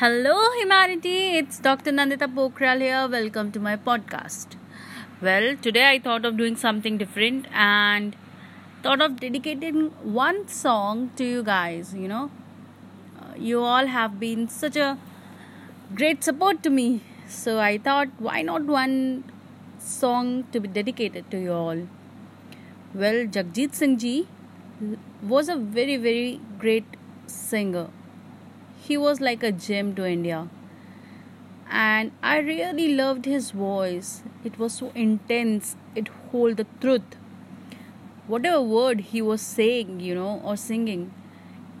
Hello, humanity. It's Dr. Nandita Pokral here. Welcome to my podcast. Well, today I thought of doing something different and thought of dedicating one song to you guys. You know, uh, you all have been such a great support to me. So I thought, why not one song to be dedicated to you all? Well, Jagjit Singh ji was a very, very great singer he was like a gem to India. And I really loved his voice. It was so intense, it hold the truth. Whatever word he was saying, you know, or singing,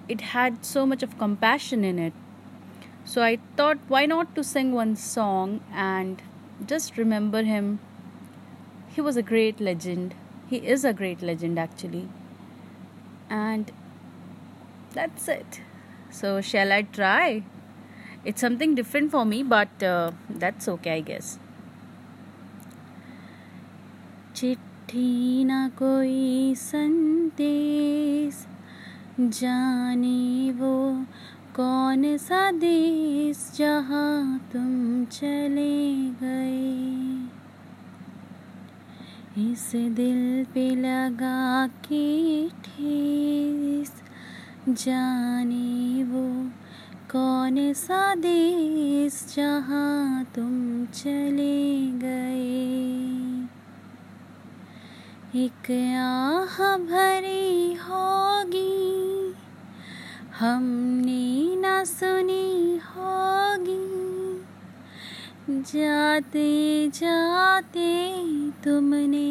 it had so much of compassion in it. So I thought, why not to sing one song and just remember him? He was a great legend. He is a great legend, actually. And that's it. So, shall I try? It's something different for me, but uh, that's okay, I guess. चिट्ठी ना कोई संदेश जाने वो कौन सा देश जहाँ तुम चले गए इस दिल पे लगा के ठेस जाने वो कौन सा देश जहाँ तुम चले गए? एक आह भरी होगी, हमने न सुनी होगी। जाते जाते तुमने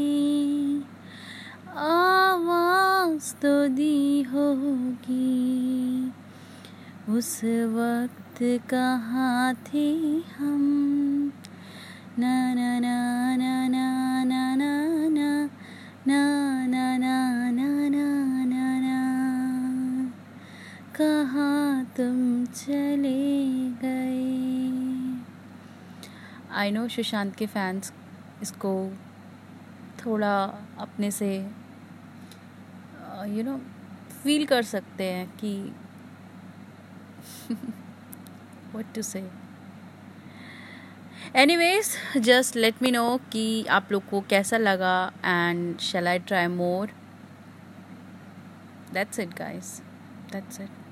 आवाज़ तो दी होगी उस वक्त कहाँ थे हम ना ना ना ना ना ना ना ना ना ना ना ना ना ना ना कहाँ तुम चले गए आई नो सुशांत के फैंस इसको थोड़ा अपने से यू नो फील कर सकते हैं कि what to say anyways just let me know कि आप लोग को कैसा लगा and shall I try more that's it guys that's it